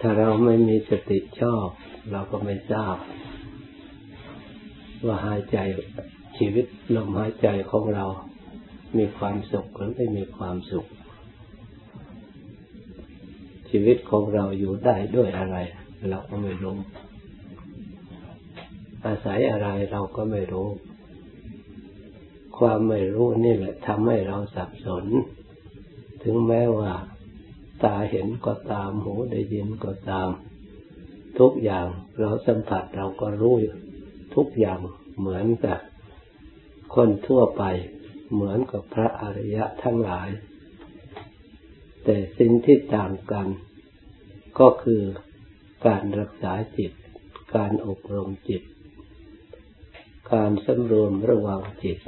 ถ้าเราไม่มีสติชอบ เราก็ไม่ทราบ ว่าหายใจชีวิตลมหายใจของเรา มีความสุขหรือไม่มีความสุข ชีวิตของเราอยู่ได้ด้วยอะไร เราก็ไม่รู้ อาศัยอะไรเราก็ไม่รู้ ความไม่รู้นี่แหละทำให้เราสับสน ถึงแม้ว่า ตาเห็นก็ตาม หูได้ยินก็ตาม ทุกอย่างเราสัมผัสเราก็รู้ทุกอย่างเหมือนกับคนทั่วไป เหมือนกับพระอริยะทั้งหลาย แต่สิ่งที่ต่างกัน ก็คือการรักษาจิต การอบรมจิต การสำรวมระวังจิต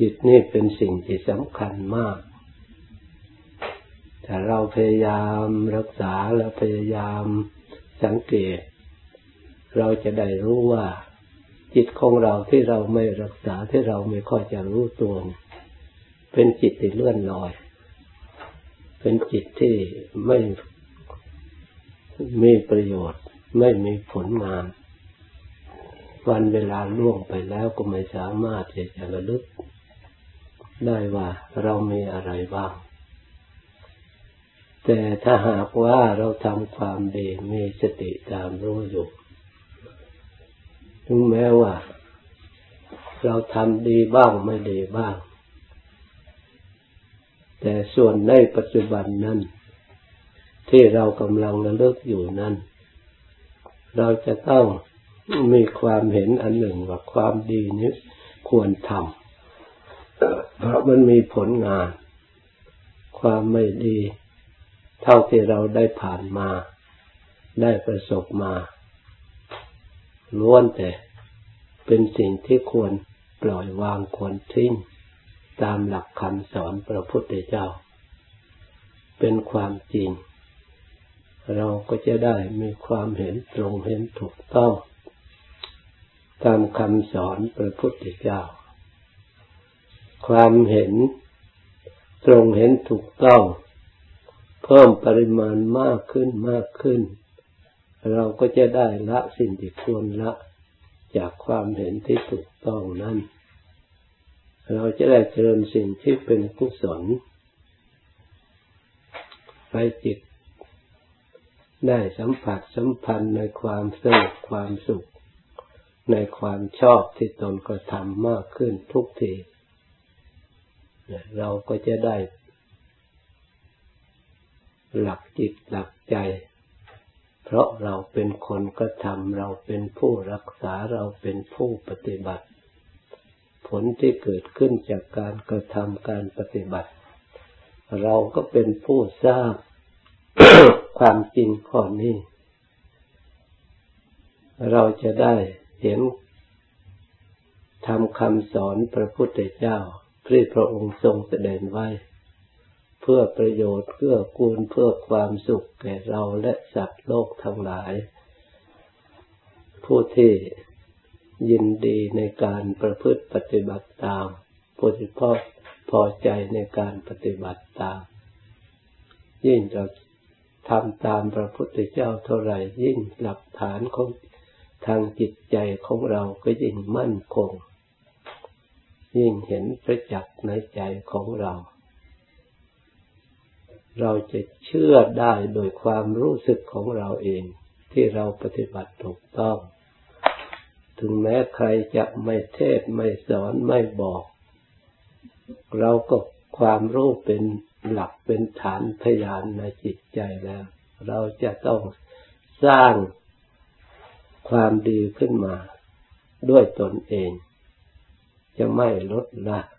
จิตนี่เป็นสิ่งที่สำคัญมาก ถ้าเราพยายามรักษาและพยายามสังเกต เราจะได้รู้ว่า จิตของเราที่เราไม่รักษาที่เราไม่ค่อยจะรู้ตัว เป็นจิตที่เลื่อนลอย เป็นจิตที่ไม่มีประโยชน์ ไม่มีผลงานวันเวลาล่วงไปแล้วก็ไม่สามารถจะระลึก ได้ว่าเรามีอะไรบ้าง แต่ถ้าหากว่าเราทำความดีมีสติตามรู้อยู่ ถึงแม้ว่า เราทำดีบ้างไม่ดีบ้าง แต่ส่วนในปัจจุบันนั้น ที่เรากำลังระลึกอยู่นั้น เราจะต้องมีความเห็นอันหนึ่งว่าความดีนี้ควรทำเพราะมันมีผลงาน ความไม่ดี เท่าที่เราได้ผ่านมา ได้ประสบมาล้วนแต่เป็นสิ่งที่ควรปล่อยวางควรทิ้งตามหลักคำสอนพระพุทธเจ้า เป็นความจริง เราก็จะได้มีความเห็นตรงเห็นถูกต้อง ตามคำสอนพระพุทธเจ้า ความเห็นตรงเห็นถูกต้อง พิ่มปริมาณมากขึ้นมากขึ้น เราก็จะได้ละสิ่งที่ควรละจากความเห็นที่ถูกต้องนั้น เราจะได้เจริญสิ่งที่เป็นกุศลไปจิต ได้สัมผัสสัมพันธ์ในความสงบความสุข ในความชอบที่ตนกระทำมากขึ้นทุกทีเราก็จะได้ หลักจิตหลักใจ เพราะเราเป็นคนกระทำเราเป็นผู้รักษาเราเป็นผู้ปฏิบัติ ผลที่เกิดขึ้นจากการกระทำการปฏิบัติ เราก็เป็นผู้ทราบความจริงข้อนี้ เราจะได้เห็นทำคำสอนพระพุทธเจ้าที่พระองค์ทรงแสดงไว้ พื่อประโยชน์เพื่อกูลเพื่อความสุขแก่เราและสัตว์โลกทั้งหลาย ผู้ที่ยินดีในการประพฤติปฏิบัติตามผู้ที่พอพอใจในการปฏิบัติตาม ยิ่งเราทำตามพระพุทธเจ้าเท่าไหร่ยิ่งหลักฐานของทางจิตใจของเราก็ยิ่งมั่นคง ยิ่งเห็นประจักษ์ในใจของเรา เราจะเชื่อได้โดยความรู้สึกของเราเอง ที่เราปฏิบัติถูกต้อง ถึงแม้ใครจะไม่เทศไม่สอนไม่บอก เราก็ความรู้เป็นหลักเป็นฐานพยานในจิตใจแล้ว เราจะต้องสร้างความดีขึ้นมาด้วยตนเอง จะไม่ลดละ